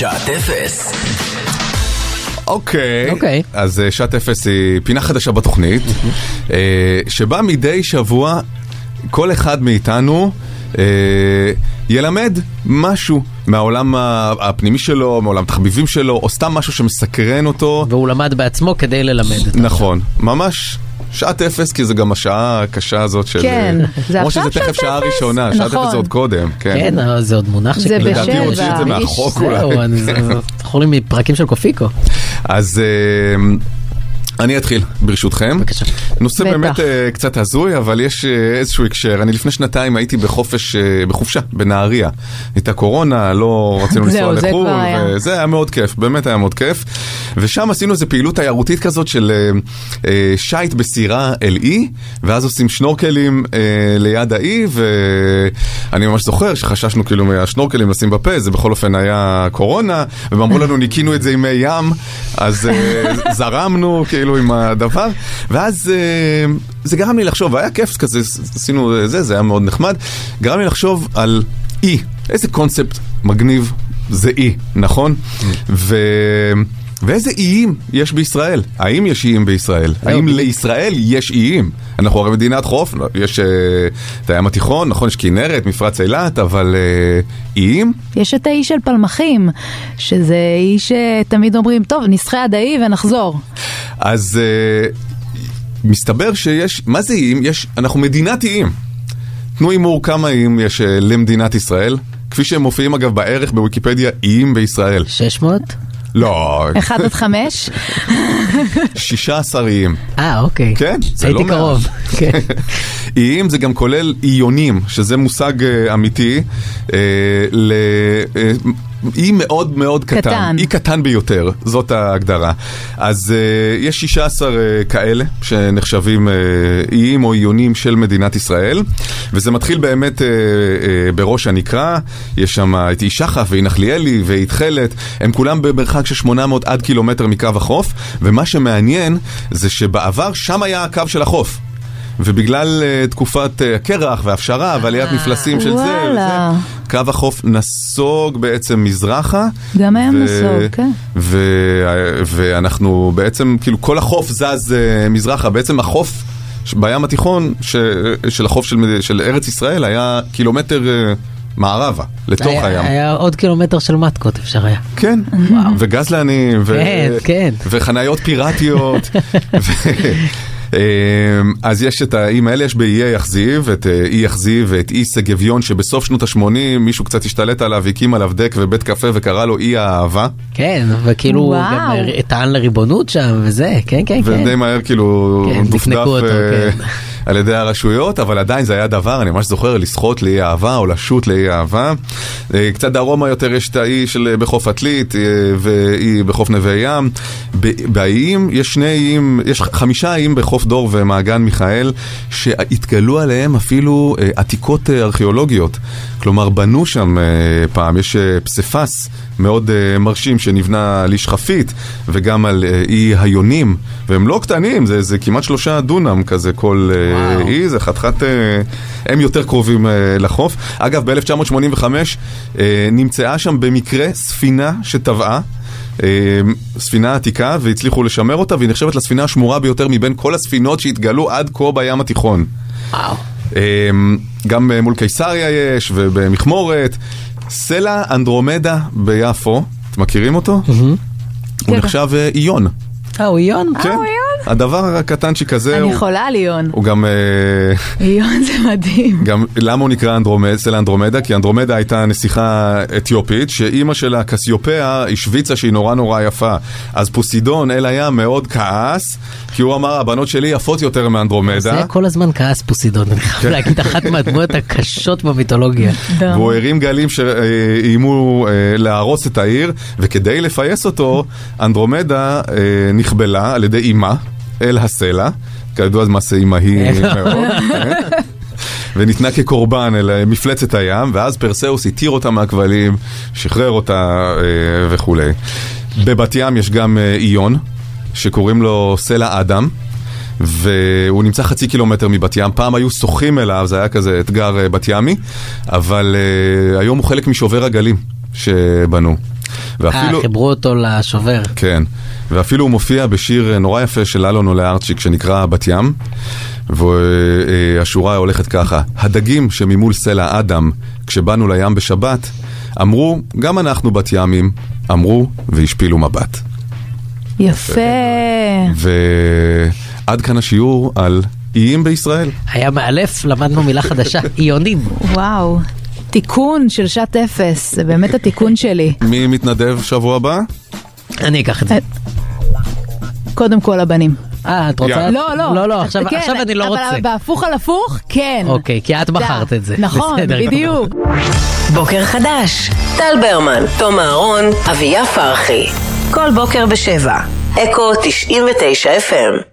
שעת אפס. אוקיי, אוקיי. אז אה, שעת אפס היא פינה חדשה בתוכנית, אה, שבה מדי שבוע כל אחד מאיתנו אה, ילמד משהו מהעולם ה- הפנימי שלו, מעולם התחביבים שלו, או סתם משהו שמסקרן אותו. והוא למד בעצמו כדי ללמד. נכון, ממש. שעת אפס, כי זה גם השעה הקשה הזאת של... כן, זה למרות עכשיו שזה תכף שעת שעה אפס. ראשונה, שעת נכון. אפס זה עוד קודם, כן. כן, אבל זה עוד מונח זה שכאילו- לדעתי הוא הוציא את זה בשבע. מהחוק זהו, אולי. אני- זה- זה- יכולים מפרקים של קופיקו. אז אה, אני אתחיל, ברשותכם. בבקשה. נושא בטח. באמת אה, קצת הזוי, אבל יש אה, איזשהו הקשר. אני לפני שנתיים הייתי בחופש, אה, בחופשה, בנהריה. הייתה קורונה, לא רצינו לנסוע זה לחו"ל, כבר היה. וזה היה מאוד כיף, באמת היה מאוד כיף. ושם עשינו איזו פעילות תיירותית כזאת של אה, אה, שיט בסירה אל אי, ואז עושים שנורקלים אה, ליד האי, ואני ממש זוכר שחששנו כאילו מהשנורקלים לשים בפה, זה בכל אופן היה קורונה, והם אמרו לנו ניקינו את זה עם מי ים, אז אה, זרמנו כאילו עם הדבר, ואז אה, זה גרם לי לחשוב, היה כיף כזה, עשינו זה, זה היה מאוד נחמד, גרם לי לחשוב על אי, איזה קונספט מגניב זה אי, נכון? ו... ואיזה איים יש בישראל? האם יש איים בישראל? האם לישראל יש איים? אנחנו הרי מדינת חוף, לא, יש אה, את הים התיכון, נכון, יש כנרת, מפרץ אילת, אבל אה, איים? יש את האי של פלמחים, שזה אי שתמיד אומרים, טוב, נסחה עד האי ונחזור. אז אה, מסתבר שיש, מה זה איים? יש, אנחנו מדינת איים. תנו הימור כמה איים יש אה, למדינת ישראל, כפי שהם מופיעים אגב בערך בוויקיפדיה, איים בישראל. 600? לא, אחד עד חמש, 16 איים. אה, אוקיי. כן, זה הייתי לא מעט. קרוב. כן. איים זה גם כולל איונים, שזה מושג אה, אמיתי, ל... אי מאוד מאוד קטן, קטן. אי קטן ביותר, זאת ההגדרה. אז uh, יש 16 uh, כאלה שנחשבים uh, איים או איונים של מדינת ישראל, וזה מתחיל באמת uh, uh, בראש הנקרה, יש שם את אי שחף ואי נחליאלי ואי תכלת, הם כולם במרחק של 800 עד קילומטר מקו החוף, ומה שמעניין זה שבעבר שם היה הקו של החוף. ובגלל uh, תקופת uh, הקרח והפשרה ועליית מפלסים של זה. וזה, קו החוף נסוג בעצם מזרחה. גם היום נסוג, כן. ו- ואנחנו בעצם, כאילו כל החוף זז uh, מזרחה, בעצם החוף ש- בים התיכון ש- של החוף של, של ארץ ישראל היה קילומטר uh, מערבה, לתוך היה- הים. היה עוד קילומטר של מתקות אפשר היה. כן, וגזלנים, ו- כן, כן. וחניות פיראטיות. ו- אז יש את האיים האלה, יש באיי יחזיב, את אה, אי יחזיב ואת אי שגביון, שבסוף שנות ה-80 מישהו קצת השתלט עליו, הקים עליו דק ובית קפה וקרא לו אי האהבה. כן, וכאילו וואו. גם אה, טען לריבונות שם וזה, כן, כן, כן. ודי מהר כאילו כן, דופדף על ידי הרשויות, אבל עדיין זה היה דבר, אני ממש זוכר, לשחות לאי אהבה או לשוט לאי אהבה. אה, קצת דרומה יותר יש את האי של אה, בחוף עתלית אה, ואי בחוף נווה ים. באיים יש שני איים, יש חמישה איים בחוף דור ומעגן מיכאל, שהתגלו עליהם אפילו עתיקות ארכיאולוגיות. כלומר, בנו שם פעם, יש פסיפס מאוד אה, מרשים שנבנה על אי שכפית, וגם על אה, אי היונים, והם לא קטנים, זה, זה כמעט שלושה דונם כזה כל וואו. אי, זה חתיכת, אה, הם יותר קרובים אה, לחוף. אגב, ב-1985 אה, נמצאה שם במקרה ספינה שטבעה. ספינה עתיקה והצליחו לשמר אותה והיא נחשבת לספינה השמורה ביותר מבין כל הספינות שהתגלו עד כה בים התיכון. וואו. גם מול קיסריה יש, ובמכמורת. סלע אנדרומדה ביפו, אתם מכירים אותו? הוא. נחשב אה, איון. אה, הוא איון? כן. הדבר הקטנצ'יק הזה, אני הוא- חולה על איון. הוא גם... אה, איון זה מדהים. גם למה הוא נקרא אנדרומד, סלע אנדרומדה? כי אנדרומדה הייתה נסיכה אתיופית, שאימא שלה, קסיופאה, השוויצה שהיא נורא נורא יפה. אז פוסידון, אל הים, מאוד כעס, כי הוא אמר, הבנות שלי יפות יותר מאנדרומדה. זה כל הזמן כעס פוסידון, אני חייב להגיד, אחת מהדמויות הקשות במיתולוגיה. והוא הרים גלים שאיימו אה, להרוס את העיר, וכדי לפייס אותו, אנדרומדה אה, נכבלה על ידי אימה אל הסלע, כידוע זה מעשה אימהי מאוד, כן. וניתנה כקורבן אל אה, מפלצת הים, ואז פרסאוס התיר אותה מהכבלים, שחרר אותה אה, וכולי. בבת ים יש גם אה, איון, שקוראים לו סלע אדם. והוא נמצא חצי קילומטר מבת ים, פעם היו שוחים אליו, זה היה כזה אתגר בת ימי, אבל uh, היום הוא חלק משובר הגלים. שבנו. אה, חיברו אותו לשובר. כן, ואפילו הוא מופיע בשיר נורא יפה של אלון עולה ארצ'יק שנקרא בת ים, והשורה הולכת ככה: הדגים שממול סלע אדם, כשבאנו לים בשבת, אמרו, גם אנחנו בת ימים, אמרו והשפילו מבט. יפה. ועד כאן השיעור על איים בישראל. היה מאלף, למדנו מילה חדשה, איונים. וואו. תיקון של שעת אפס, זה באמת התיקון שלי. מי מתנדב שבוע הבא? אני אקח את זה. קודם כל הבנים. אה, את רוצה? לא, לא. לא, לא, עכשיו, כן, עכשיו אני לא רוצה. אבל בהפוך על הפוך, כן. אוקיי, כי את בחרת את זה. נכון. בדיוק. בוקר חדש, טל ברמן, תום אהרון, אביה פרחי. כל בוקר בשבע. אקו 99 FM